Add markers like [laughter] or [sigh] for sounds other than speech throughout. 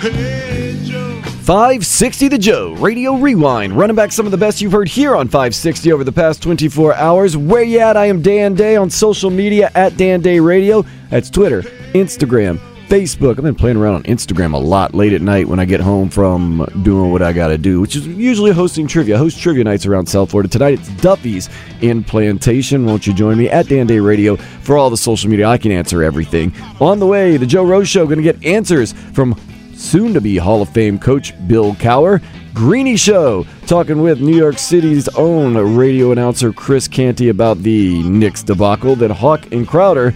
Five sixty the Joe Radio Rewind, running back some of the best you've heard here on 560 over the past 24 hours. Where you at? I am Dan Day on social media at Dan Day Radio. That's Twitter, Instagram, Facebook. I've been playing around on Instagram a lot late at night when I get home from doing what I got to do, which is usually hosting trivia. I host trivia nights around South Florida. Tonight it's Duffy's in Plantation. Won't you join me at Dan Day Radio for all the social media? I can answer everything. On the way, the Joe Rose Show, going to get answers from soon to be Hall of Fame coach Bill Cowher. Greeny Show, talking with New York City's own radio announcer Chris Canty about the Knicks debacle. Then Hawk and Crowder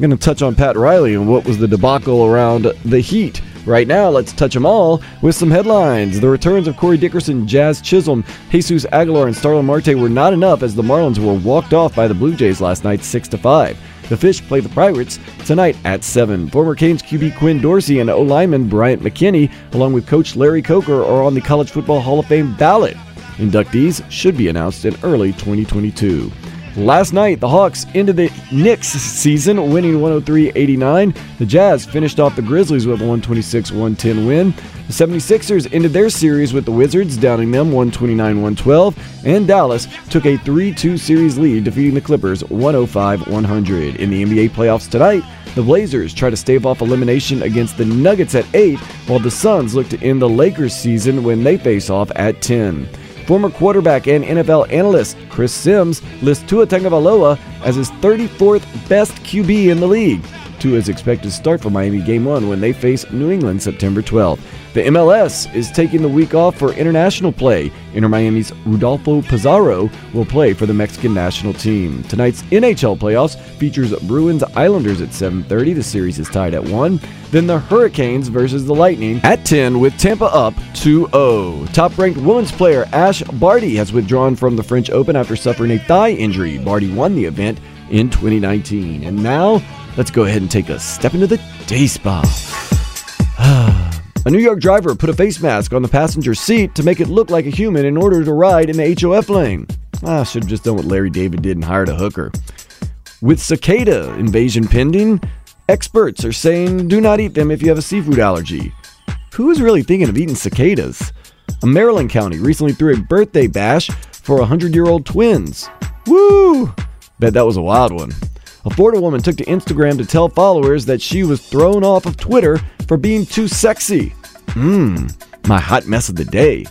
I'm going to touch on Pat Riley and what was the debacle around the Heat. Right now, let's touch them all with some headlines. The returns of Corey Dickerson, Jazz Chisholm, Jesus Aguilar, and Starling Marte were not enough as the Marlins were walked off by the Blue Jays last night 6 to 5. The Fish play the Pirates tonight at 7. Former Canes QB Ken Dorsey and O lineman Bryant McKinnie, along with coach Larry Coker, are on the College Football Hall of Fame ballot. Inductees should be announced in early 2022. Last night, the Hawks ended the Knicks season winning 103 89. The Jazz finished off the Grizzlies with a 126 110 win. The 76ers ended their series with the Wizards, downing them 129 112. And Dallas took a 3 2 series lead, defeating the Clippers 105 100. In the NBA playoffs tonight, the Blazers try to stave off elimination against the Nuggets at 8, while the Suns look to end the Lakers season when they face off at 10. Former quarterback and NFL analyst Chris Sims lists Tua Tagovailoa as his 34th best QB in the league. Is expected to start for Miami Game 1 when they face New England September 12th. The MLS is taking the week off for international play. Inter Miami's Rodolfo Pizarro will play for the Mexican national team. Tonight's NHL playoffs features Bruins Islanders at 7:30. The series is tied at 1. Then the Hurricanes versus the Lightning at 10 with Tampa up 2-0. Top-ranked women's player Ash Barty has withdrawn from the French Open after suffering a thigh injury. Barty won the event in 2019. And now, let's go ahead and take a step into the day spa. [sighs] A New York driver put a face mask on the passenger seat to make it look like a human in order to ride in the HOV lane. Ah, I should have just done what Larry David did and hired a hooker. With cicada invasion pending, experts are saying do not eat them if you have a seafood allergy. Who is really thinking of eating cicadas? A Maryland county recently threw a birthday bash for 100 year old twins. Woo! Bet that was a wild one. A Florida woman took to Instagram to tell followers that she was thrown off of Twitter for being too sexy. Mmm, my hot mess of the day.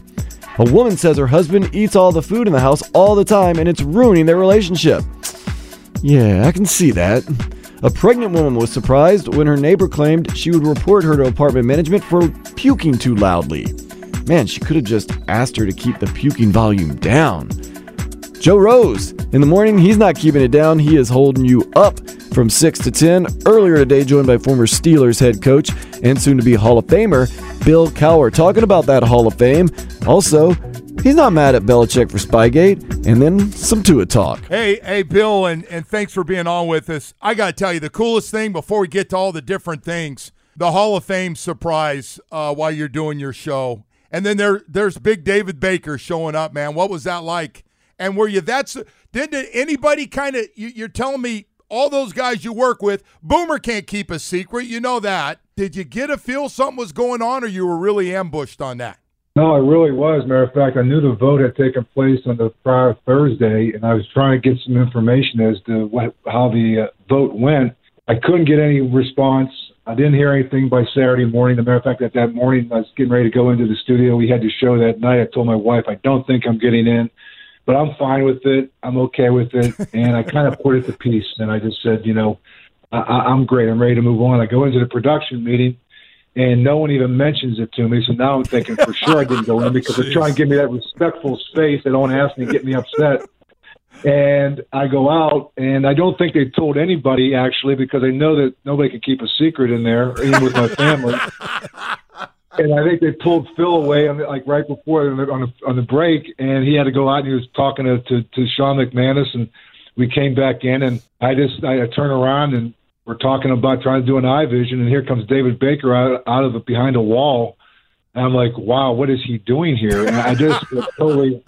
A woman says her husband eats all the food in the house all the time and it's ruining their relationship. Yeah, I can see that. A pregnant woman was surprised when her neighbor claimed she would report her to apartment management for puking too loudly. Man, she could have just asked her to keep the puking volume down. Joe Rose. In the morning, he's not keeping it down. He is holding you up from 6 to 10. Earlier today, joined by former Steelers head coach and soon to be Hall of Famer, Bill Cowher, talking about that Hall of Fame. Also, he's not mad at Belichick for Spygate, and then some Tua talk. Hey, hey, Bill, and, and thanks for being on with us. I got to tell you, the coolest thing before we get to all the different things, the Hall of Fame surprise uh, while you're doing your show. And then there, there's Big David Baker showing up, man. What was that like? And were you that's did anybody kind of you, you're telling me all those guys you work with, Boomer can't keep a secret. You know that. Did you get a feel something was going on, or you were really ambushed on that? No, I really was. Matter of fact, I knew the vote had taken place on the prior Thursday, and I was trying to get some information as to what, how the uh, vote went. I couldn't get any response. I didn't hear anything by Saturday morning. As a matter of fact, that that morning, I was getting ready to go into the studio. We had to show that night. I told my wife, I don't think I'm getting in, but I'm fine with it. I'm okay with it. [laughs] And I kind of put it to peace. And I just said, you know, I, I'm great. I'm ready to move on. I go into the production meeting and no one even mentions it to me. So now I'm thinking for sure I didn't go in because they're trying to give me that respectful space. They don't ask me to get me upset. And I go out, and I don't think they told anybody actually because they know that nobody can keep a secret in there, even with my family. [laughs] and I think they pulled Phil away, on the, like right before on the, on the on the break, and he had to go out and he was talking to to, to Sean McManus, and we came back in, and I just I, I turn around and we're talking about trying to do an eye vision, and here comes David Baker out, out of behind a wall. And I'm like, wow, what is he doing here? And I just totally,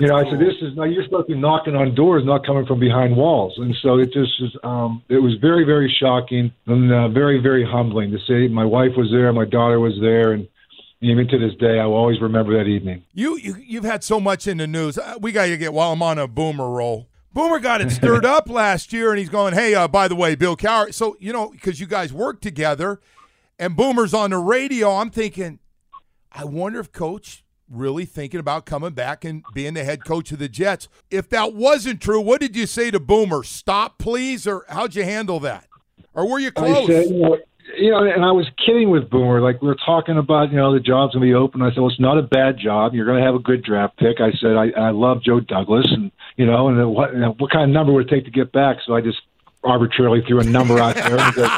you know, I said, this is, now you're supposed to be knocking on doors, not coming from behind walls. And so it just was, um, it was very, very shocking and uh, very, very humbling to see. My wife was there, my daughter was there, and even to this day, I will always remember that evening. You, you you've had so much in the news. Uh, we got to get while I'm on a boomer roll. Boomer got it stirred [laughs] up last year, and he's going, "Hey, uh, by the way, Bill Cowher." So you know, because you guys work together, and Boomer's on the radio. I'm thinking, I wonder if Coach really thinking about coming back and being the head coach of the Jets. If that wasn't true, what did you say to Boomer? Stop, please, or how'd you handle that? Or were you close? I said, you know, you know, and I was kidding with Boomer. Like we were talking about, you know, the job's gonna be open. I said, well, it's not a bad job. You're gonna have a good draft pick. I said, I, I love Joe Douglas, and you know, and what know, what kind of number would it take to get back? So I just arbitrarily threw a number out there. And, said,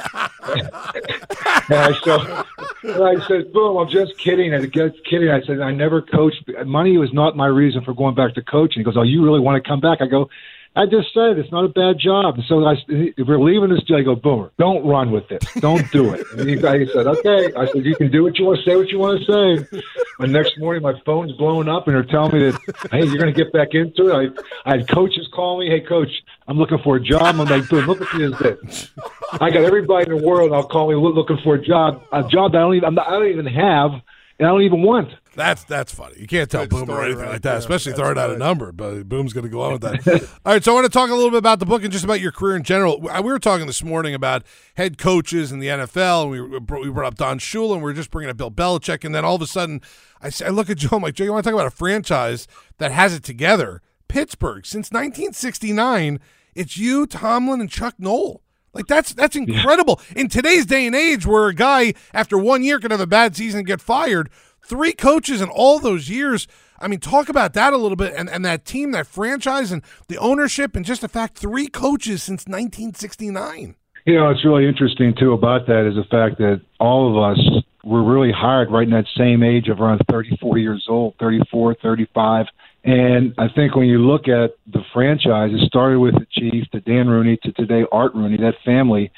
[laughs] and I said, and I said, boom, I'm just kidding. And just kidding. I said, I never coached. Money was not my reason for going back to coaching. He goes, oh, you really want to come back? I go, I just said it's not a bad job. And so I, if we're leaving this, I go, Boomer, don't run with it. Don't do it. And he, he said, okay. I said, you can do what you want to say, what you want to say. And next morning, my phone's blowing up, and they're telling me that, hey, you're going to get back into it. I, I had coaches call me, hey, coach, I'm looking for a job. I'm like, boom, look at this. I got everybody in the world. I'll call me looking for a job, a job that I don't even, I don't even have, and I don't even want. That's that's funny. You can't tell Good Boom or anything right like that, there. especially that's throwing right. out a number. But Boom's going to go on with that. [laughs] All right, so I want to talk a little bit about the book and just about your career in general. Uh, we were talking this morning about head coaches in the NFL, and we we brought up Don Shula, and we are just bringing up Bill Belichick, and then all of a sudden, I, I look at Joe. I'm like, Joe, you want to talk about a franchise that has it together? Pittsburgh since 1969. It's you, Tomlin, and Chuck Noll. Like that's that's incredible yeah. in today's day and age, where a guy after one year can have a bad season and get fired three coaches in all those years. I mean, talk about that a little bit and, and that team, that franchise, and the ownership, and just the fact three coaches since 1969. You know, it's really interesting, too, about that is the fact that all of us were really hired right in that same age of around 34 years old, 34, 35. And I think when you look at the franchise, it started with the Chief to Dan Rooney to today Art Rooney, that family.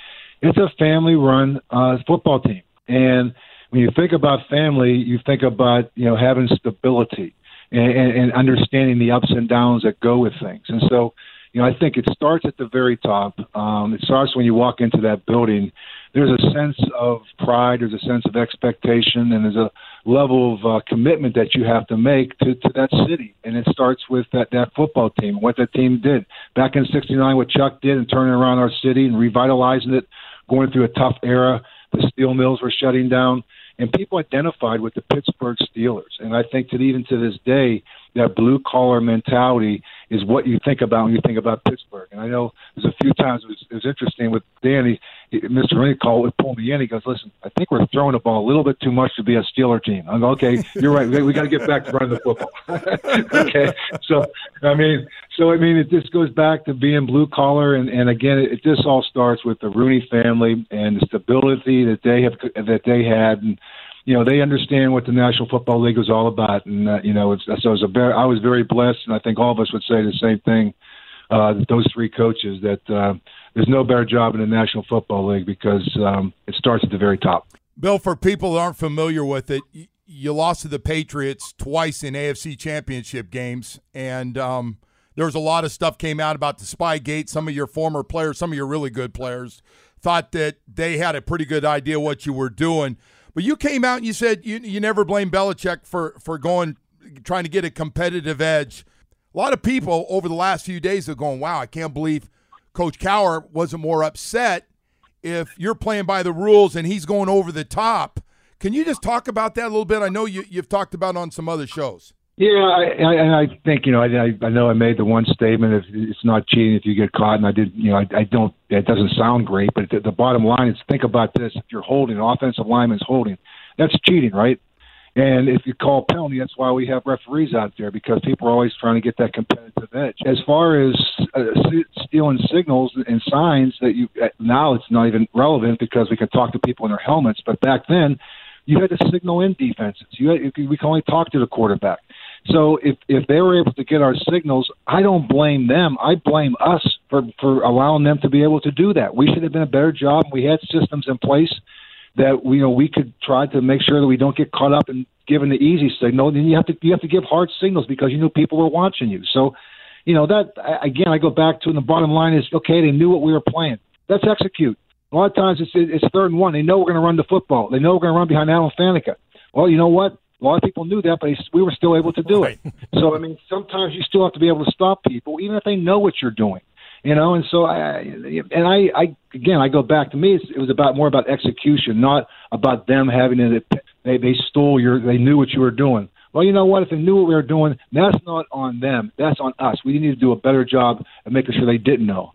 It's a family run uh, football team. And – when you think about family, you think about you know having stability and, and understanding the ups and downs that go with things. And so, you know, I think it starts at the very top. Um, it starts when you walk into that building. There's a sense of pride, there's a sense of expectation, and there's a level of uh, commitment that you have to make to, to that city. And it starts with that, that football team, what that team did. Back in 69, what Chuck did and turning around our city and revitalizing it, going through a tough era. The steel mills were shutting down and people identified with the Pittsburgh Steelers. And I think that even to this day, that blue collar mentality is what you think about when you think about Pittsburgh. And I know there's a few times it was, it was interesting with Danny, Mr. Rennie called would pull me in. He goes, "Listen, I think we're throwing the ball a little bit too much to be a Steeler team." I'm go, "Okay, you're right. We, got to get back to running the football." [laughs] okay, so I mean, so I mean, it just goes back to being blue collar, and and again, it, just all starts with the Rooney family and the stability that they have that they had, and you know they understand what the National Football League was all about, and uh, you know it's so it was a very I was very blessed, and I think all of us would say the same thing. Uh, those three coaches that uh, there's no better job in the National Football League because um, it starts at the very top. Bill, for people that aren't familiar with it, you lost to the Patriots twice in AFC Championship games, and um, there was a lot of stuff came out about the Spygate. Some of your former players, some of your really good players, thought that they had a pretty good idea what you were doing. But you came out and you said you, you never blame Belichick for, for going trying to get a competitive edge. A lot of people over the last few days are going, wow, I can't believe Coach Cowher wasn't more upset if you're playing by the rules and he's going over the top. Can you just talk about that a little bit? I know you, you've talked about on some other shows. Yeah, I, I, and I think you know I, I know I made the one statement if it's not cheating if you get caught, and I did you know I, I don't it doesn't sound great, but the, the bottom line is think about this: if you're holding, offensive lineman's holding, that's cheating, right? And if you call penalty, that's why we have referees out there because people are always trying to get that competitive edge. As far as uh, stealing signals and signs that you uh, now it's not even relevant because we can talk to people in their helmets, but back then you had to signal in defenses. You had, we can only talk to the quarterback. So if if they were able to get our signals, I don't blame them. I blame us for for allowing them to be able to do that. We should have been a better job. We had systems in place that we you know we could try to make sure that we don't get caught up in giving the easy signal. Then you have to you have to give hard signals because you knew people were watching you. So, you know that again, I go back to and the bottom line is okay. They knew what we were playing. Let's execute. A lot of times it's it's third and one. They know we're going to run the football. They know we're going to run behind Alan Faneca. Well, you know what? A lot of people knew that, but we were still able to do right. it. So I mean, sometimes you still have to be able to stop people, even if they know what you're doing. You know, and so I and I, I again, I go back to me. it was about more about execution, not about them having it. They they stole your. They knew what you were doing. Well, you know what? If they knew what we were doing, that's not on them. That's on us. We need to do a better job of making sure they didn't know.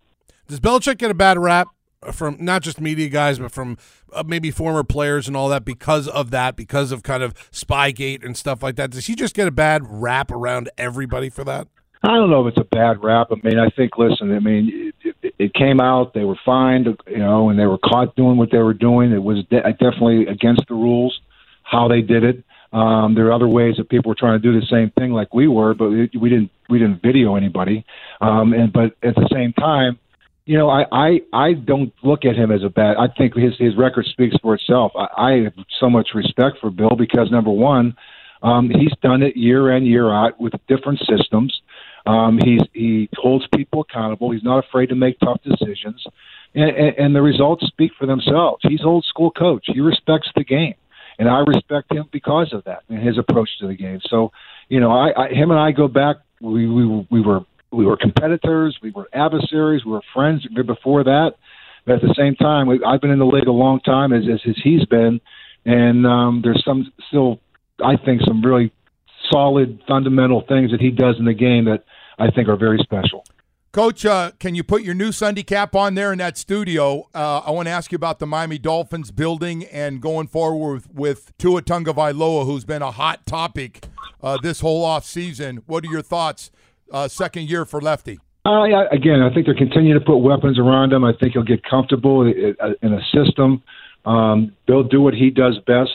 Does Belichick get a bad rap from not just media guys, but from uh, maybe former players and all that because of that, because of kind of Spygate and stuff like that. Does he just get a bad rap around everybody for that? I don't know if it's a bad rap. I mean, I think, listen, I mean, it, it came out, they were fined, you know, and they were caught doing what they were doing. It was de- definitely against the rules how they did it. Um, there are other ways that people were trying to do the same thing like we were, but we, we didn't we didn't video anybody. Um, and but at the same time, you know, I, I I don't look at him as a bad. I think his his record speaks for itself. I, I have so much respect for Bill because number one, um, he's done it year in year out with different systems. Um, he's he holds people accountable. He's not afraid to make tough decisions, and, and, and the results speak for themselves. He's old school coach. He respects the game, and I respect him because of that and his approach to the game. So, you know, I, I him and I go back. We we we were we were competitors, we were adversaries, we were friends before that. But at the same time, we, I've been in the league a long time, as, as, as he's been, and um, there's some still, I think, some really solid fundamental things that he does in the game that I think are very special. Coach, uh, can you put your new Sunday cap on there in that studio? Uh, I want to ask you about the Miami Dolphins building and going forward with, with Tua Tagovailoa, who's been a hot topic uh, this whole off season. What are your thoughts uh, second year for Lefty? Uh, yeah, again, I think they're continuing to put weapons around him. I think he'll get comfortable in a system. Um, they'll do what he does best.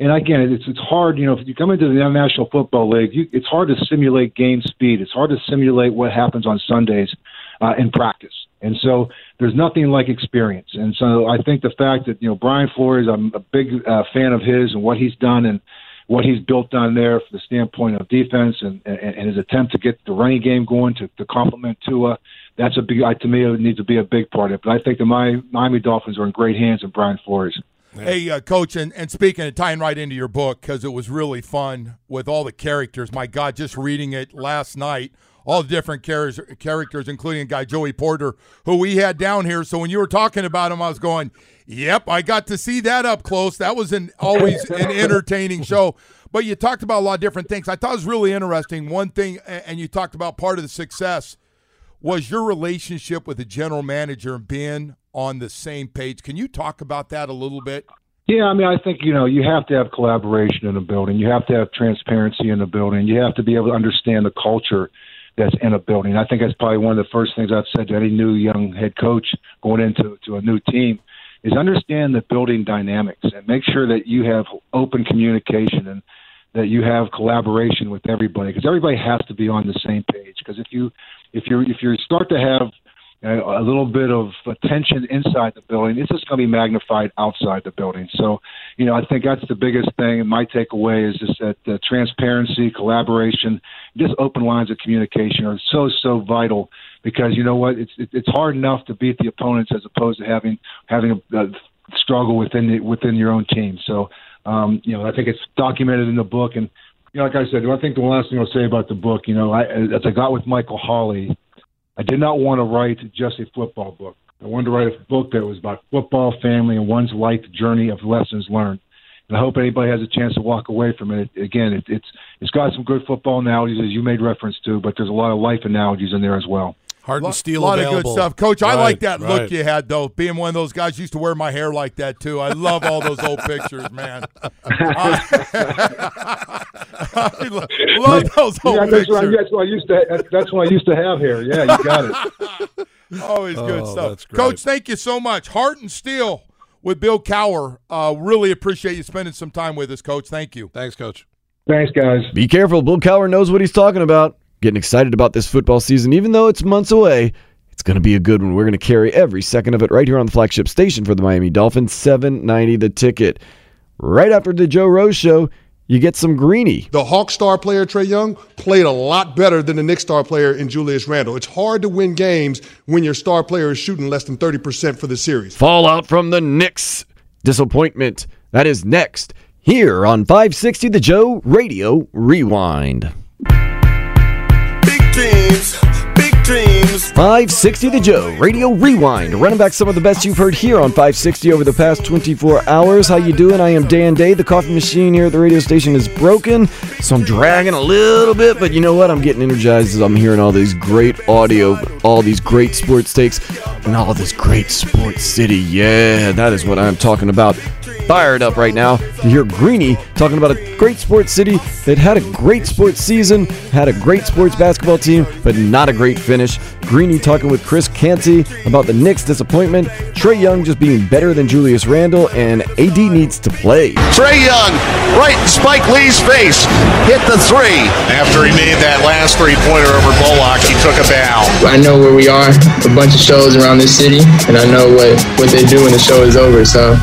And again, it's it's hard. You know, if you come into the National Football League, you, it's hard to simulate game speed. It's hard to simulate what happens on Sundays uh, in practice. And so there's nothing like experience. And so I think the fact that you know Brian Flores, I'm a big uh, fan of his and what he's done and what he's built on there from the standpoint of defense and, and, and his attempt to get the running game going to, to complement Tua. That's a big, to me, it needs to be a big part of it. But I think the Miami Dolphins are in great hands with Brian Flores. Hey, uh, Coach, and, and speaking of tying right into your book, because it was really fun with all the characters. My God, just reading it last night, all the different char- characters, including a guy, Joey Porter, who we had down here. So when you were talking about him, I was going, Yep, I got to see that up close. That was an always [laughs] an entertaining show. But you talked about a lot of different things. I thought it was really interesting. One thing, and you talked about part of the success was your relationship with the general manager and being on the same page. Can you talk about that a little bit? Yeah, I mean, I think you know you have to have collaboration in a building. You have to have transparency in a building. You have to be able to understand the culture that's in a building. I think that's probably one of the first things I've said to any new young head coach going into to a new team is understand the building dynamics and make sure that you have open communication and that you have collaboration with everybody because everybody has to be on the same page because if you if you if you start to have a, little bit of tension inside the building, it's just going to be magnified outside the building. So, you know, I think that's the biggest thing. My takeaway is just that transparency, collaboration, just open lines of communication are so so vital because you know what, it's it's hard enough to beat the opponents as opposed to having having a, a struggle within the, within your own team. So. Um, you know, I think it's documented in the book. And, you know, like I said, I think the last thing I'll say about the book, you know, I, as I got with Michael Holley, I did not want to write just a football book. I wanted to write a book that was about football, family, and one's life journey of lessons learned. And I hope anybody has a chance to walk away from it. Again, it, it's it's got some good football analogies, as you made reference to, but there's a lot of life analogies in there as well. Heart and steel. A lot available. of good stuff, Coach. I like that right. look you had, though. Being one of those guys used to wear my hair like that too. I love all those old pictures, man. [laughs] I lo- love those old yeah, that's what, I, pictures. that's what I used to. That's, that's what I used to have here. Yeah, you got it. [laughs] Always good Oh, stuff. Coach, thank you so much. Heart and Steel with Bill Cowher. Uh, really appreciate you spending some time with us, Coach. Thank you. Thanks, Coach. Thanks, guys. Be careful. Bill Cowher knows what he's talking about. Getting excited about this football season, even though it's months away. It's going to be a good one. We're going to carry every second of it right here on the flagship station for the Miami Dolphins. Seven ninety the ticket. Right after the Joe Rose show, you get some greenie. The Hawk star player, Trae Young, played a lot better than the Knicks star player in Julius Randle. It's hard to win games when your star player is shooting less than 30% for the series. Fallout from the Knicks. Disappointment. That is next here on 560 The Joe Radio Rewind. Big dreams, big dreams. 560 The Joe Radio Rewind. Running back some of the best you've heard here on 560 over the past 24 hours. How you doing? I am Dan Day. The coffee machine here at the radio station is broken, so I'm dragging a little bit, but you know what? I'm getting energized as I'm hearing all these great audio, all these great sports takes, and all this great sports city. Yeah, that is what I'm talking about. Fired up right now to hear Greeny talking about a great sports city that had a great sports season, had a great sports basketball team, but not a great finish. Greeny talking with Chris Canty about the Knicks' disappointment, Trae Young just being better than Julius Randle, and AD needs to play. Trae Young, right in Spike Lee's face, hit the three. After he made that last three pointer over Bullock, he took a bow. I know where we are, a bunch of shows around this city, and I know what, what they do when the show is over, so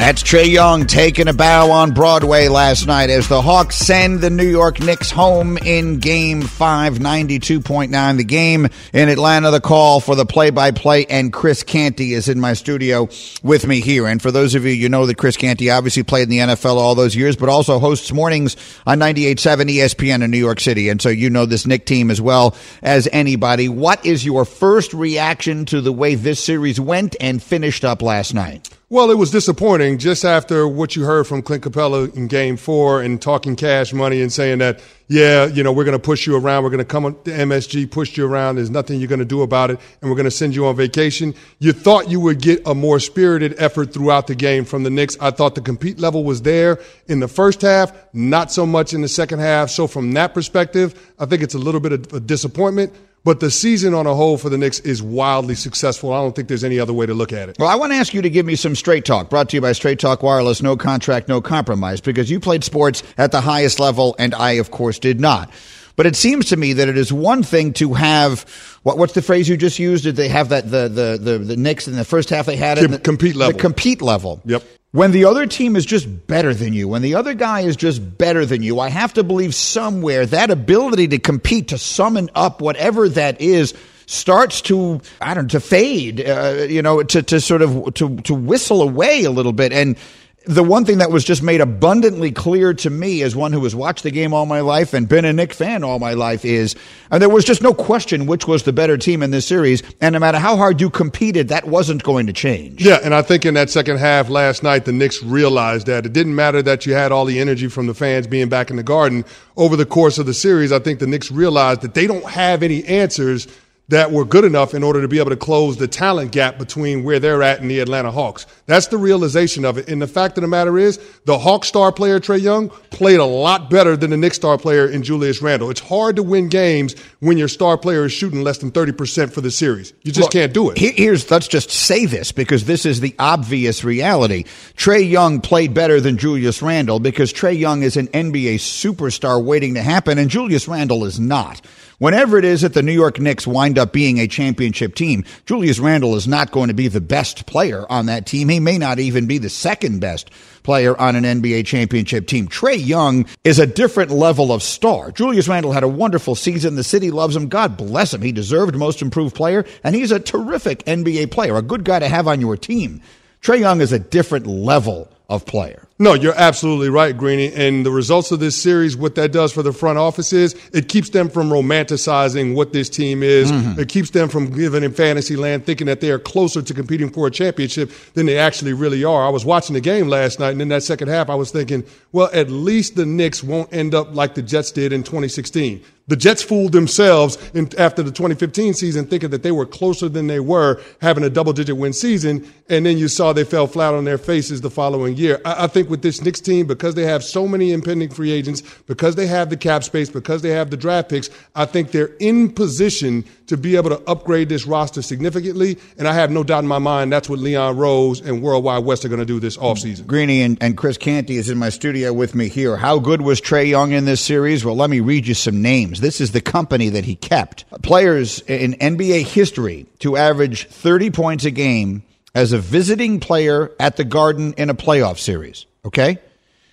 That's Trae Young taking a bow on Broadway last night as the Hawks send the New York Knicks home in game five, 92.9. The game in Atlanta, the call for the play by play, and Chris Canty is in my studio with me here. And for those of you, you know that Chris Canty obviously played in the NFL all those years, but also hosts mornings on 98.7 ESPN in New York City. And so you know this Knick team as well as anybody. What is your first reaction to the way this series went and finished up last night? Well, it was disappointing just after what you heard from Clint Capela in game four and talking cash money and saying that, yeah, you know, we're going to push you around. We're going to come to MSG, push you around. There's nothing you're going to do about it. And we're going to send you on vacation. You thought you would get a more spirited effort throughout the game from the Knicks. I thought the compete level was there in the first half, not so much in the second half. So from that perspective, I think it's a little bit of a disappointment. But the season on a whole for the Knicks is wildly successful. I don't think there's any other way to look at it. Well, I want to ask you to give me some straight talk, brought to you by Straight Talk Wireless, no contract, no compromise, because you played sports at the highest level, and I, of course, did not. But it seems to me that it is one thing to have what, what's the phrase you just used? Did they have that the the the, the Knicks in the first half? They had it Com- compete level. The compete level. Yep. When the other team is just better than you, when the other guy is just better than you, I have to believe somewhere that ability to compete, to summon up whatever that is, starts to I don't know, to fade, uh, you know, to to sort of to to whistle away a little bit. And the one thing that was just made abundantly clear to me as one who has watched the game all my life and been a Knick fan all my life is, and there was just no question which was the better team in this series. And no matter how hard you competed, that wasn't going to change. Yeah, and I think in that second half last night, the Knicks realized that it didn't matter that you had all the energy from the fans being back in the garden. Over the course of the series, I think the Knicks realized that they don't have any answers that were good enough in order to be able to close the talent gap between where they're at and the Atlanta Hawks. That's the realization of it. And the fact of the matter is, the Hawk star player, Trae Young, played a lot better than the Knicks star player in Julius Randle. It's hard to win games when your star player is shooting less than 30% for the series. You just can't do it. Here's let's just say this because this is the obvious reality. Trae Young played better than Julius Randle because Trae Young is an NBA superstar waiting to happen, and Julius Randle is not. Whenever it is that the New York Knicks wind up being a championship team, Julius Randle is not going to be the best player on that team. He may not even be the second best player on an NBA championship team. Trae Young is a different level of star. Julius Randle had a wonderful season. The city loves him. God bless him. He deserved most improved player, and he's a terrific NBA player, a good guy to have on your team. Trae Young is a different level of player. No, you're absolutely right, Greeny. And the results of this series, what that does for the front office is it keeps them from romanticizing what this team is. Mm-hmm. It keeps them from living in fantasy land thinking that they are closer to competing for a championship than they actually really are. I was watching the game last night, and in that second half, I was thinking, well, at least the Knicks won't end up like the Jets did in 2016. The Jets fooled themselves in, after the 2015 season, thinking that they were closer than they were, having a double digit win season. And then you saw they fell flat on their faces the following year. I, I think with this Knicks team, because they have so many impending free agents, because they have the cap space, because they have the draft picks, I think they're in position to be able to upgrade this roster significantly. And I have no doubt in my mind that's what Leon Rose and Worldwide Wes are going to do this offseason. Greeny and, and Chris Canty is in my studio with me here. How good was Trae Young in this series? Well, let me read you some names. This is the company that he kept. Players in NBA history to average 30 points a game as a visiting player at the Garden in a playoff series. Okay?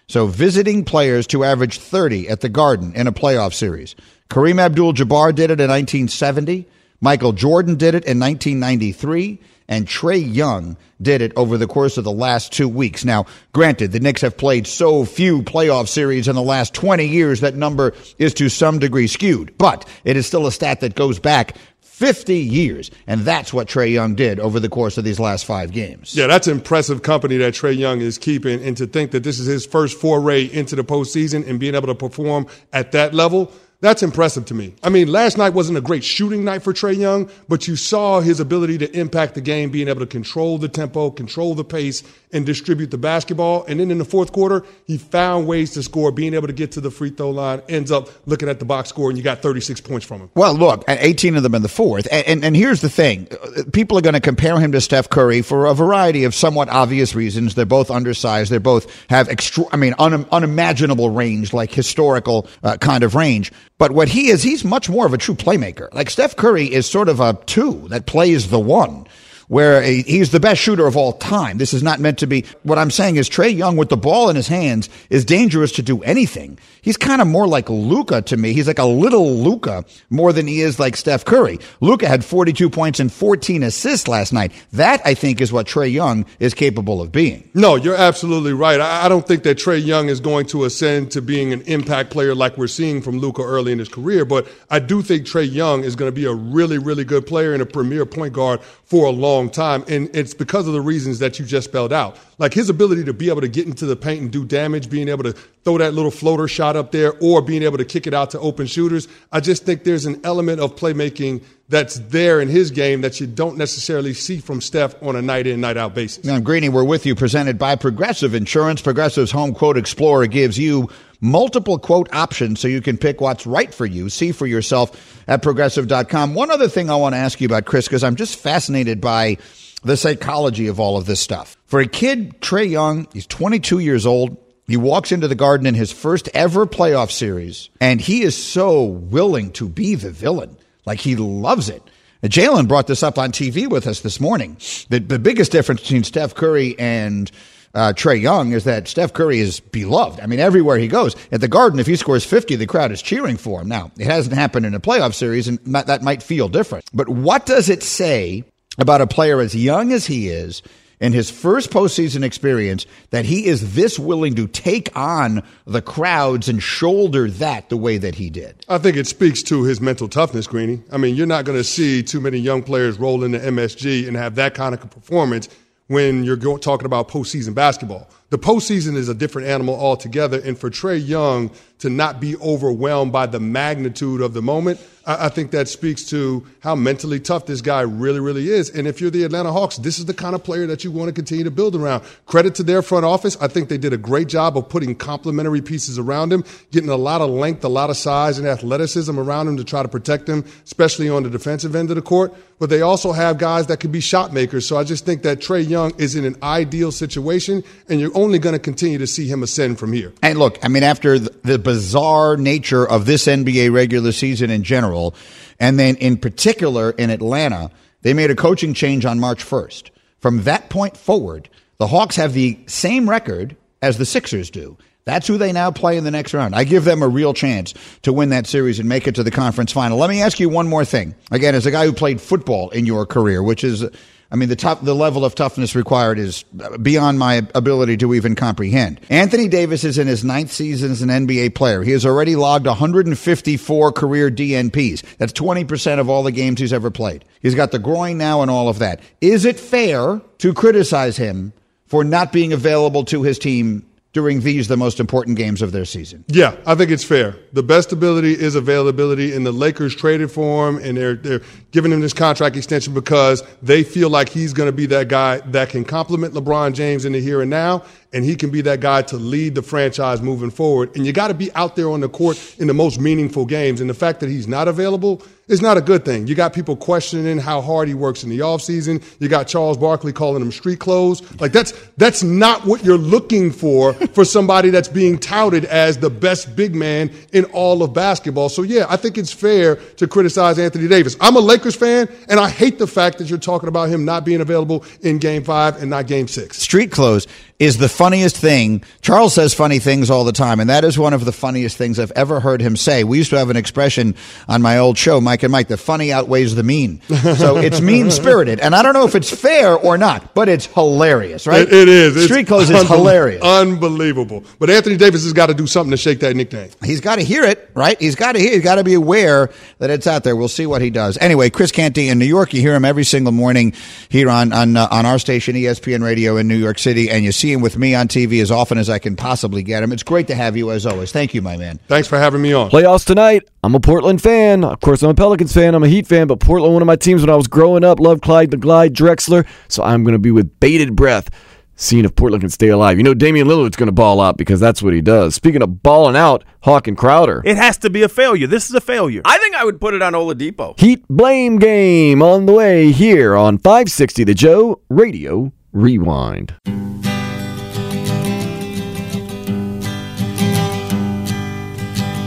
So visiting players to average 30 at the Garden in a playoff series. Kareem Abdul Jabbar did it in 1970. Michael Jordan did it in 1993 and Trae Young did it over the course of the last two weeks. Now, granted, the Knicks have played so few playoff series in the last 20 years that number is to some degree skewed, but it is still a stat that goes back 50 years. And that's what Trae Young did over the course of these last five games. Yeah, that's impressive company that Trae Young is keeping. And to think that this is his first foray into the postseason and being able to perform at that level – that's impressive to me. I mean, last night wasn't a great shooting night for Trae Young, but you saw his ability to impact the game, being able to control the tempo, control the pace, and distribute the basketball. And then in the fourth quarter, he found ways to score, being able to get to the free throw line, ends up looking at the box score, and you got 36 points from him. Well, look, 18 of them in the fourth. And, and, and here's the thing people are going to compare him to Steph Curry for a variety of somewhat obvious reasons. They're both undersized, they both have, extra, I mean, un, unimaginable range, like historical uh, kind of range. But what he is, he's much more of a true playmaker. Like Steph Curry is sort of a two that plays the one where he's the best shooter of all time. This is not meant to be. What I'm saying is Trae Young with the ball in his hands is dangerous to do anything. He's kind of more like Luka to me. He's like a little Luka more than he is like Steph Curry. Luka had 42 points and 14 assists last night. That I think is what Trae Young is capable of being. No, you're absolutely right. I don't think that Trae Young is going to ascend to being an impact player like we're seeing from Luka early in his career, but I do think Trae Young is going to be a really, really good player and a premier point guard for a long time. And it's because of the reasons that you just spelled out. Like his ability to be able to get into the paint and do damage, being able to throw that little floater shot up there, or being able to kick it out to open shooters. I just think there's an element of playmaking that's there in his game that you don't necessarily see from Steph on a night in, night out basis. Now, Greeny, we're with you, presented by Progressive Insurance. Progressive's Home Quote Explorer gives you multiple quote options so you can pick what's right for you. See for yourself at progressive.com. One other thing I want to ask you about, Chris, because I'm just fascinated by the psychology of all of this stuff. For a kid, Trae Young, he's 22 years old. He walks into the garden in his first ever playoff series, and he is so willing to be the villain. Like he loves it. Jalen brought this up on TV with us this morning. The, the biggest difference between Steph Curry and uh, Trae Young is that Steph Curry is beloved. I mean, everywhere he goes. At the Garden, if he scores 50, the crowd is cheering for him. Now, it hasn't happened in a playoff series, and that might feel different. But what does it say about a player as young as he is in his first postseason experience that he is this willing to take on the crowds and shoulder that the way that he did? I think it speaks to his mental toughness, Greeny. I mean, you're not going to see too many young players roll into MSG and have that kind of performance when you're go- talking about postseason basketball. The postseason is a different animal altogether. And for Trae Young to not be overwhelmed by the magnitude of the moment, I, I, think that speaks to how mentally tough this guy really, really is. And if you're the Atlanta Hawks, this is the kind of player that you want to continue to build around. Credit to their front office. I think they did a great job of putting complementary pieces around him, getting a lot of length, a lot of size and athleticism around him to try to protect him, especially on the defensive end of the court. But they also have guys that could be shot makers. So I just think that Trae Young is in an ideal situation, and you're only going to continue to see him ascend from here. And look, I mean, after the bizarre nature of this NBA regular season in general, and then in particular in Atlanta, they made a coaching change on March 1st. From that point forward, the Hawks have the same record as the Sixers do. That's who they now play in the next round. I give them a real chance to win that series and make it to the conference final. Let me ask you one more thing. Again, as a guy who played football in your career, which is I mean, the tough, the level of toughness required is beyond my ability to even comprehend. Anthony Davis is in his ninth season as an NBA player. He has already logged 154 career DNPs. That's 20% of all the games he's ever played. He's got the groin now and all of that. Is it fair to criticize him for not being available to his team during these, the most important games of their season? Yeah, I think it's fair. The best ability is availability, and the Lakers traded for him, and they're they're giving him this contract extension because they feel like he's going to be that guy that can complement LeBron James in the here and now, and he can be that guy to lead the franchise moving forward. And you got to be out there on the court in the most meaningful games, and the fact that he's not available is not a good thing. You got people questioning how hard he works in the offseason. You got Charles Barkley calling him street clothes. Like that's that's not what you're looking for [laughs] for somebody that's being touted as the best big man in all of basketball. So yeah, I think it's fair to criticize Anthony Davis. I'm a Lakers fan, and I hate the fact that you're talking about him not being available in Game Five and not Game Six. Street clothes is the funniest thing. Charles says funny things all the time, and that is one of the funniest things I've ever heard him say. We used to have an expression on my old show, Mike and Mike, the funny outweighs the mean. [laughs] So it's mean spirited. And I don't know if it's fair or not, but it's hilarious, right? It, it is. It's Street clothes is hilarious. Unbelievable. But Anthony Davis has got to do something to shake that nickname. He's got to hear it, right? He's got to hear. He's got to be aware that it's out there. We'll see what he does. Anyway, Chris Canty in New York. You hear him every single morning here on on uh, on our station, ESPN Radio in New York City, and you see him with me on TV as often as I can possibly get him. It's great to have you as always. Thank you, my man. Thanks for having me on. Playoffs tonight. I'm a Portland fan. Of course, I'm a Pelicans fan. I'm a Heat fan, but Portland, one of my teams when I was growing up, loved Clyde the Glide Drexler. So I'm going to be with bated breath, seeing if Portland can stay alive. You know, Damian Lillard's going to ball out because that's what he does. Speaking of balling out, Hawk and Crowder. It has to be a failure. This is a failure. I think I would put it on Oladipo. Heat blame game on the way here on 560 The Joe Radio Rewind.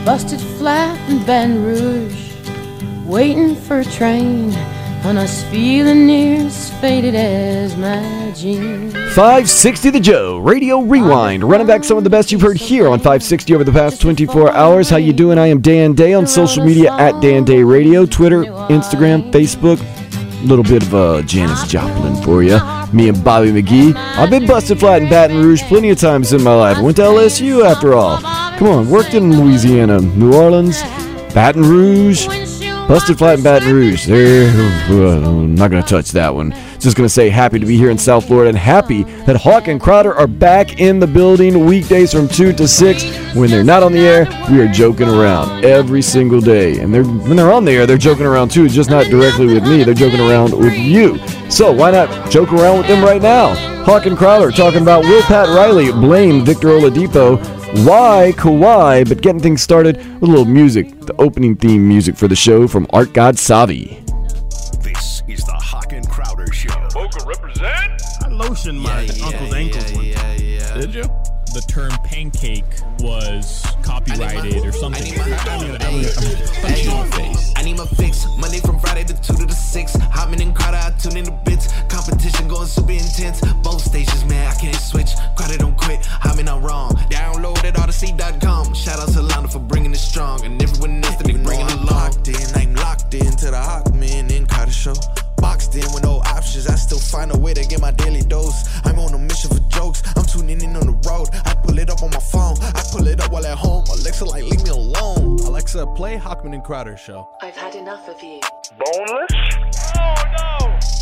Busted flat in Baton Rouge, waiting for a train, and us feeling near as faded as my jeans. 560 The Joe Radio Rewind, running back some of the best you've heard here on 560 over the past 24 hours. How you doing? I am Dan Day on social media at Dan Day Radio, Twitter, Instagram, Facebook. A little bit of uh, Janis Joplin for you. Me and Bobby McGee. I've been busted flat in Baton Rouge plenty of times in my life. Went to LSU after all. Come on, worked in Louisiana, New Orleans, Baton Rouge. Busted flat in Baton Rouge. There, I'm not going to touch that one. Just going to say happy to be here in South Florida and happy that Hawk and Crowder are back in the building weekdays from 2 to 6. When they're not on the air, we are joking around every single day. And they're, when they're on the air, they're joking around too, just not directly with me. They're joking around with you. So why not joke around with them right now? Hawk and Crowder talking about will Pat Riley blame Victor Oladipo why Kawhi, but getting things started with a little music, the opening theme music for the show from Art God Savi. This is the Hawk and Crowder Show. Boca represent. I lotioned my uncle's ankles one time. Did you? The term pancake was copyrighted or something. I need my fix. Monday from Friday to 2 to the 6. Hotman and Crowder, I tune in the bits. Competition going super intense. Both stations, man, I can't switch. Crowder don't quit. Hotman, I'm wrong. Download at audacy.com. Shout out to Lana for bringing it strong. And everyone else that be bringing it along. Locked in, I'm locked in to the Hawkman and Crowder show. Boxed in with no options. I still find a way to get my daily dose. I'm on a mission for jokes. I'm tuning in on the road. I pull it up on my phone. I pull it up while at home. Alexa, like, leave me alone. Alexa, play Hawkman and Crowder show. I've had enough of you. Boneless? Oh no!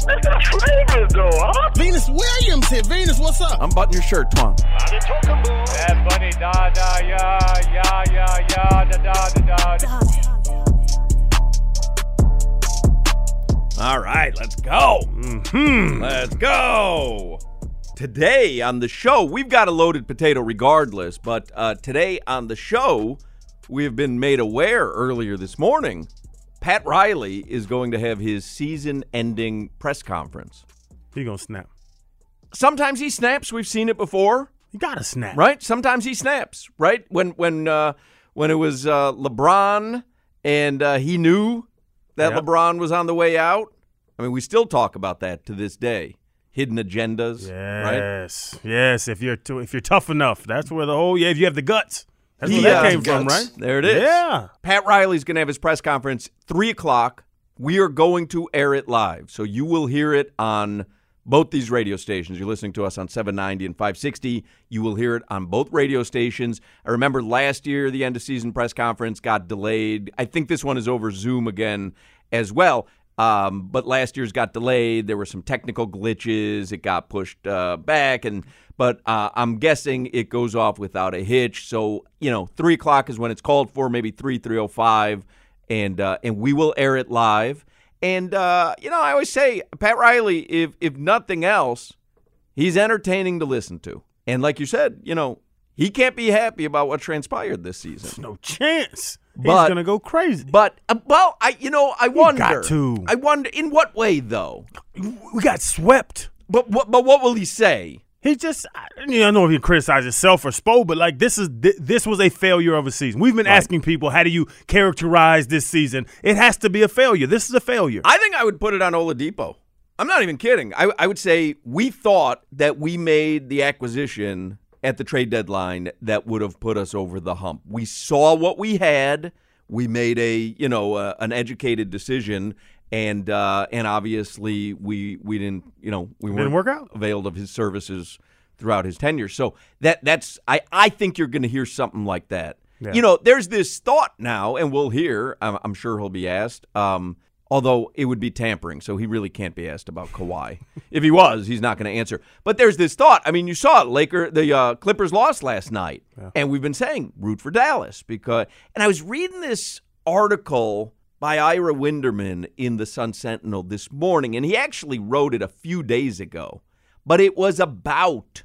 That's not flavor though, huh? Venus Williams here. Venus, what's up? I'm buttoning your shirt, Twan. Yeah, buddy, da da ya ya ya ya da da da da. All right, let's go. Mm-hmm. Let's go. Today on the show, we've got a loaded potato regardless, but uh, today on the show, we have been made aware earlier this morning Pat Riley is going to have his season ending press conference. He gonna snap. Sometimes he snaps. We've seen it before. You gotta snap. Right? Sometimes he snaps, right? When when uh, when it was uh, LeBron and uh, he knew that Yep. LeBron was on the way out. I mean, we still talk about that to this day. Hidden agendas, right? Yes, yes. If you're too, if you're tough enough, that's where the whole yeah. If you have the guts, that's He, where that came from, right? There it is. Yeah. Pat Riley's going to have his press conference three o'clock We are going to air it live. So you will hear it on both these radio stations. You're listening to us on 790 and 560. You will hear it on both radio stations. I remember last year, the end of season press conference got delayed. I think this one is over Zoom again as well. Um, but last year's got delayed. There were some technical glitches. It got pushed uh, back, and but uh, I'm guessing it goes off without a hitch. So you know, three o'clock is when it's called for. Maybe three, three o five, and uh, and we will air it live. And uh, you know, I always say Pat Riley, if if nothing else, he's entertaining to listen to. And like you said, you know, he can't be happy about what transpired this season. No chance. But- He's gonna go crazy. But uh, well, I you know I wonder. got to. I wonder in what way though. We got swept. But what? But what will he say? He just, I don't know if he criticized himself or Spo, but like this is thi- this was a failure of a season. We've been asking people, how do you characterize this season? It has to be a failure. This is a failure. I think I would put it on Oladipo. I'm not even kidding. I, I would say we thought that we made the acquisition at the trade deadline that would have put us over the hump. We saw what we had. We made a you know uh, an educated decision, and uh, and obviously we we didn't you know we Didn't weren't work out. availed of his services throughout his tenure. So that that's I I think you're going to hear something like that. Yeah. You know, there's this thought now, and we'll hear. I'm, I'm sure he'll be asked. Um, although it would be tampering, so he really can't be asked about Kawhi. [laughs] if he was, he's not going to answer. But there's this thought. I mean, you saw it. Laker, the uh, Clippers lost last night, and we've been saying root for Dallas because. And I was reading this article by Ira Winderman in the Sun Sentinel this morning, and he actually wrote it a few days ago, but it was about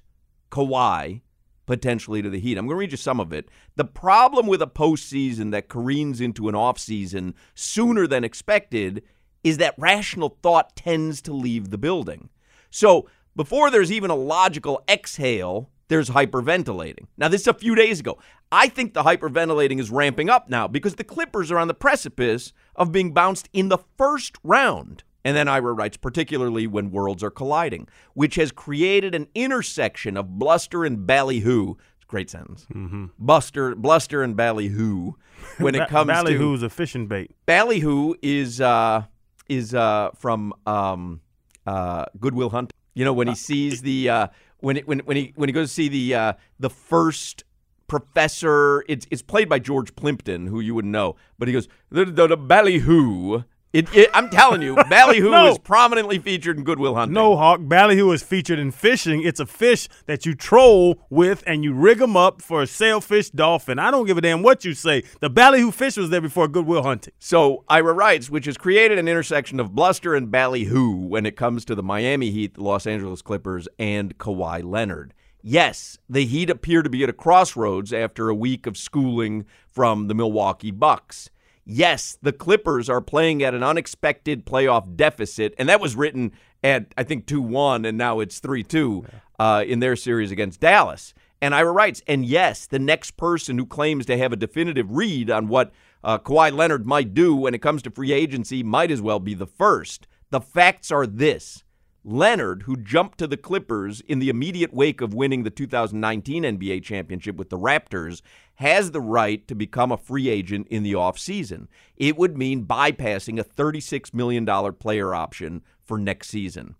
Kawhi potentially to the Heat. I'm going to read you some of it. The problem with a postseason that careens into an offseason sooner than expected is that rational thought tends to leave the building. So before there's even a logical exhale, there's hyperventilating. Now, this is a few days ago. I think the hyperventilating is ramping up now because the Clippers are on the precipice of being bounced in the first round. And then Ira writes, particularly when worlds are colliding, which has created an intersection of bluster and ballyhoo. Great sentence. Mm-hmm. Buster, bluster and ballyhoo when it comes to Ballyhoo's a fishing bait. Ballyhoo is uh, is uh, from um, uh, Goodwill Hunt. You know when he sees the uh, when it, when when he when he goes to see the uh, the first professor. It's it's played by George Plimpton, who you wouldn't know, but he goes the the, the Ballyhoo. It, it, I'm telling you, [laughs] Ballyhoo No. is prominently featured in Good Will Hunting. No, Hawk. Ballyhoo is featured in fishing. It's a fish that you troll with and you rig them up for a sailfish dolphin. I don't give a damn what you say. The Ballyhoo fish was there before Good Will Hunting. So Ira writes, which has created an intersection of bluster and ballyhoo when it comes to the Miami Heat, the Los Angeles Clippers, and Kawhi Leonard. Yes, the Heat appear to be at a crossroads after a week of schooling from the Milwaukee Bucks. Yes, the Clippers are playing at an unexpected playoff deficit, and that was written at I think two one, and now it's three two uh, in their series against Dallas. And Ira writes, and yes, the next person who claims to have a definitive read on what uh, Kawhi Leonard might do when it comes to free agency might as well be the first. The facts are this. Leonard, who jumped to the Clippers in the immediate wake of winning the 2019 NBA championship with the Raptors, has the right to become a free agent in the offseason. It would mean bypassing a $36 million player option for next season.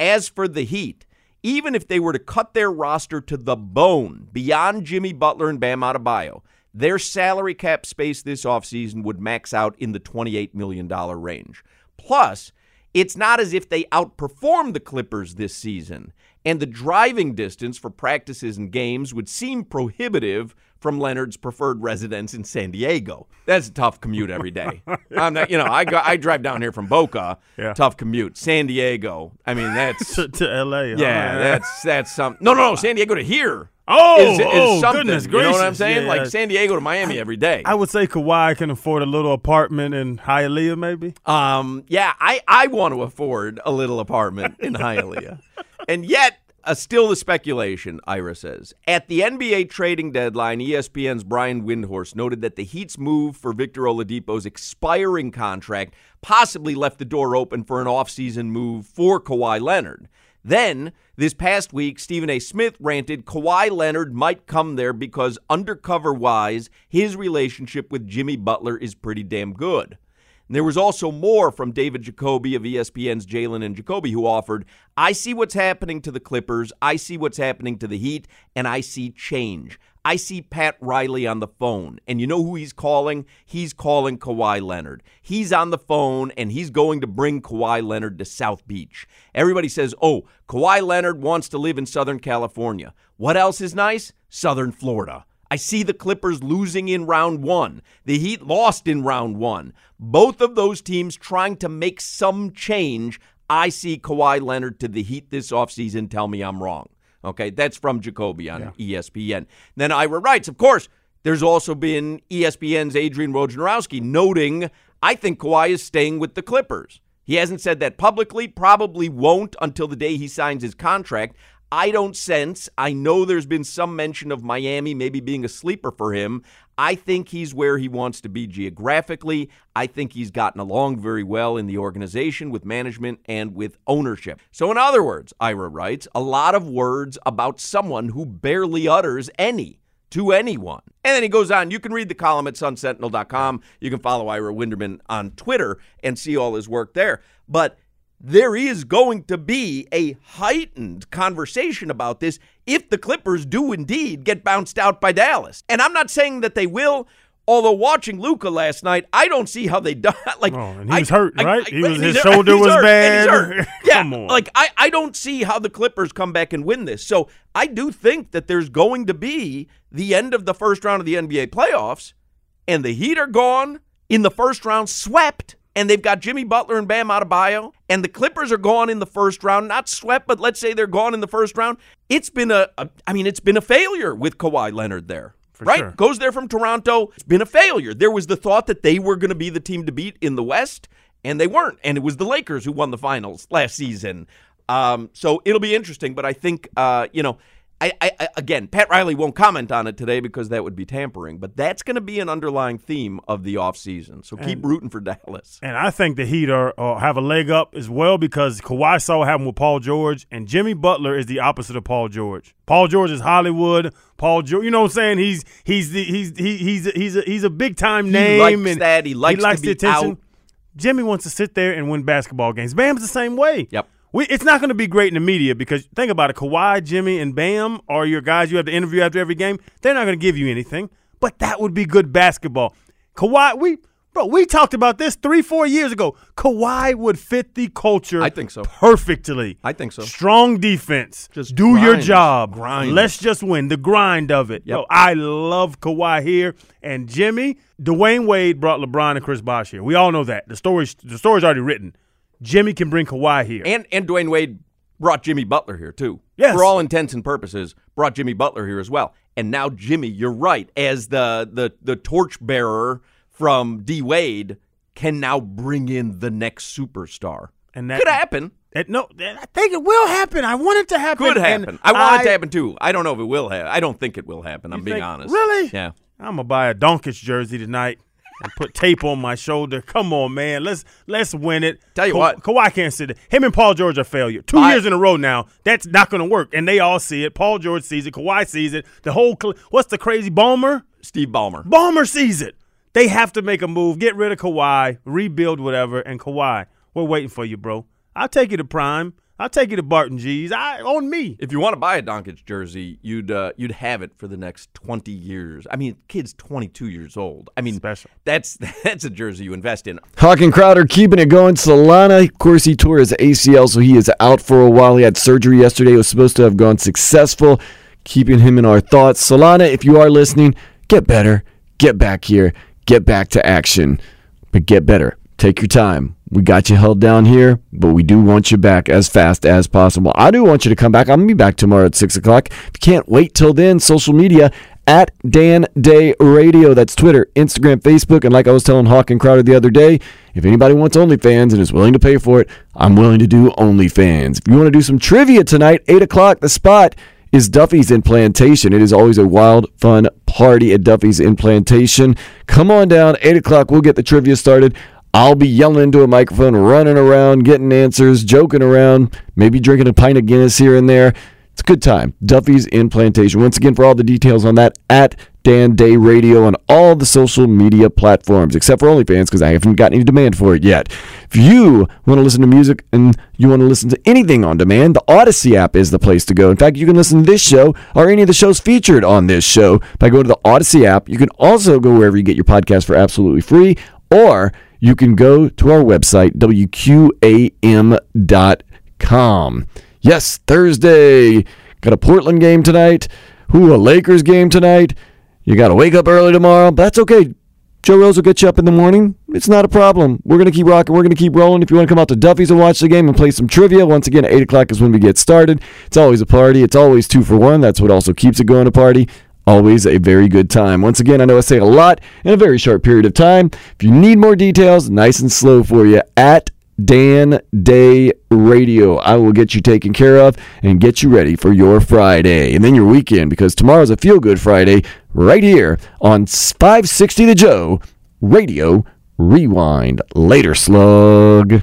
As for the Heat, even if they were to cut their roster to the bone beyond Jimmy Butler and Bam Adebayo, their salary cap space this offseason would max out in the $28 million range. Plus, it's not as if they outperformed the Clippers this season, and the driving distance for practices and games would seem prohibitive from Leonard's preferred residence in San Diego. That's a tough commute every day. I'm not, you know, I go, I drive down here from Boca. Yeah. Tough commute. San Diego. I mean, that's [laughs] to, to L.A. huh? yeah, that's that's something. No, no, no. San Diego to here. Oh, is, is oh, something. goodness You know what I'm saying? Yeah, like. San Diego to Miami every day. I would say Kawhi can afford a little apartment in Hialeah, maybe. Um, yeah, I, I want to afford a little apartment in Hialeah. [laughs] and yet, uh, still the speculation, Ira says. At the NBA trading deadline, ESPN's Brian Windhorst noted that the Heat's move for Victor Oladipo's expiring contract possibly left the door open for an offseason move for Kawhi Leonard. Then, this past week, Stephen A. Smith ranted Kawhi Leonard might come there because, undercover wise, his relationship with Jimmy Butler is pretty damn good. There was also more from David Jacoby of ESPN's Jalen and Jacoby, who offered, I see what's happening to the Clippers, I see what's happening to the Heat, and I see change. I see Pat Riley on the phone, and you know who he's calling? He's calling Kawhi Leonard. He's on the phone, and he's going to bring Kawhi Leonard to South Beach. Everybody says, oh, Kawhi Leonard wants to live in Southern California. What else is nice? Southern Florida. I see the Clippers losing in round one. The Heat lost in round one. Both of those teams trying to make some change. I see Kawhi Leonard to the Heat this offseason. Tell me I'm wrong. Okay, that's from Jacoby on E ESPN. Then Ira writes, of course, there's also been ESPN's Adrian Wojnarowski noting, I think Kawhi is staying with the Clippers. He hasn't said that publicly, probably won't until the day he signs his contract. I don't sense, I know there's been some mention of Miami maybe being a sleeper for him. I think he's where he wants to be geographically. I think he's gotten along very well in the organization with management and with ownership. So, in other words, Ira writes, a lot of words about someone who barely utters any to anyone. And then he goes on. You can read the column at sunsentinel.com. You can follow Ira Winderman on Twitter and see all his work there. But there is going to be a heightened conversation about this if the Clippers do indeed get bounced out by Dallas. And I'm not saying that they will. Although watching Luka last night, I don't see how they [laughs] done. Like, Oh, and he I- was hurt, I- right? I- He was- his shoulder was hurt, bad. [laughs] Yeah, Come on. like I, I don't see how the Clippers come back and win this. So I do think that there's going to be the end of the first round of the NBA playoffs, and the Heat are gone in the first round, swept, and they've got Jimmy Butler and Bam Adebayo, and the Clippers are gone in the first round, not swept, but let's say they're gone in the first round. It's been a, a I mean, it's been a failure with Kawhi Leonard there. right? sure. Goes there from Toronto. It's been a failure. There was the thought that they were going to be the team to beat in the West, and they weren't. And it was the Lakers who won the finals last season. Um, so it'll be interesting. But I think, uh, you know, I, I, again, Pat Riley won't comment on it today because that would be tampering. But that's going to be an underlying theme of the offseason. So keep And- rooting for Dallas. And I think the Heat are, are have a leg up as well because Kawhi saw what happened with Paul George, and Jimmy Butler is the opposite of Paul George. Paul George is Hollywood. Paul George, you know what I'm saying? He's he's the, he's he, he's a, he's a, he's a big time He name. likes and that. He likes to the be attention. out. Jimmy wants to sit there and win basketball games. Bam's the same way. Yep. We, it's not going to be great in the media because think about it. Kawhi, Jimmy, and Bam are your guys you have to interview after every game. They're not going to give you anything, but that would be good basketball. Kawhi, we bro, we talked about this three, four years ago. Kawhi would fit the culture. I think so. perfectly. I think so. Strong defense. Just do your job. Grind. Let's just win. The grind of it. Yo, I love Kawhi here and Jimmy. Dwyane Wade brought LeBron and Chris Bosh here. We all know that. The story's the story's already written. Jimmy can bring Kawhi here. And and Dwyane Wade brought Jimmy Butler here too. Yes. For all intents and purposes, brought Jimmy Butler here as well. And now Jimmy, you're right, as the the the torchbearer from D Wade can now bring in the next superstar. And that could happen. It, no, I think it will happen. I want it to happen. Could happen. I want it to happen too. I don't know if it will happen. I don't think it will happen. I'm being think- honest. Really? Yeah. I'm gonna buy a Doncic jersey tonight and put tape on my shoulder. Come on, man. Let's let's win it. Tell you Ka- what. Kawhi can't sit there. Him and Paul George are failure. Two I- years in a row now. That's not gonna work. And they all see it. Paul George sees it. Kawhi sees it. The whole cl- what's the crazy Ballmer? Steve Ballmer. Balmer sees it. They have to make a move. Get rid of Kawhi. Rebuild whatever. And Kawhi, we're waiting for you, bro. I'll take you to Prime. I'll take you to Barton G's. I on me. If you want to buy a Doncic jersey, you'd uh, you'd have it for the next 20 years. I mean, kid's 22 years old. I mean, Special. That's [laughs] that's a jersey you invest in. Hawk and Crowder keeping it going. Solana, of course, he tore his ACL, so he is out for a while. He had surgery yesterday. It was supposed to have gone successful. Keeping him in our thoughts. Solana, if you are listening, get better. Get back here. Get back to action. But get better. Take your time. We got you held down here, but we do want you back as fast as possible. I do want you to come back. I'm going to be back tomorrow at 6 o'clock. If you can't wait till then, social media at Dan Day Radio. That's Twitter, Instagram, Facebook. And like I was telling Hawk and Crowder the other day, if anybody wants OnlyFans and is willing to pay for it, I'm willing to do OnlyFans. If you want to do some trivia tonight, 8 o'clock, the spot is Duffy's in Plantation. It is always a wild, fun party at Duffy's in Plantation. Come on down, 8 o'clock, we'll get the trivia started. I'll be yelling into a microphone, running around, getting answers, joking around, maybe drinking a pint of Guinness here and there. It's a good time. Duffy's in Plantation. Once again, for all the details on that, at Dan Day Radio on all the social media platforms, except for OnlyFans, because I haven't gotten any demand for it yet. If you want to listen to music and you want to listen to anything on demand, the Audacy app is the place to go. In fact, you can listen to this show or any of the shows featured on this show by going to the Audacy app. You can also go wherever you get your podcast for absolutely free, or you can go to our website, WQAM.com. Yes, Thursday. Got a Portland game tonight. Who, a Lakers game tonight. You got to wake up early tomorrow. But that's okay. Joe Rose will get you up in the morning. It's not a problem. We're going to keep rocking. We're going to keep rolling. If you want to come out to Duffy's and watch the game and play some trivia, once again, 8 o'clock is when we get started. It's always a party. It's always two for one. That's what also keeps it going a party. Always a very good time. Once again, I know I say a lot in a very short period of time. If you need more details, nice and slow for you at Dan Day Radio. I will get you taken care of and get you ready for your Friday and then your weekend because tomorrow's a feel good Friday right here on 560 The Joe Radio Rewind. Later, slug.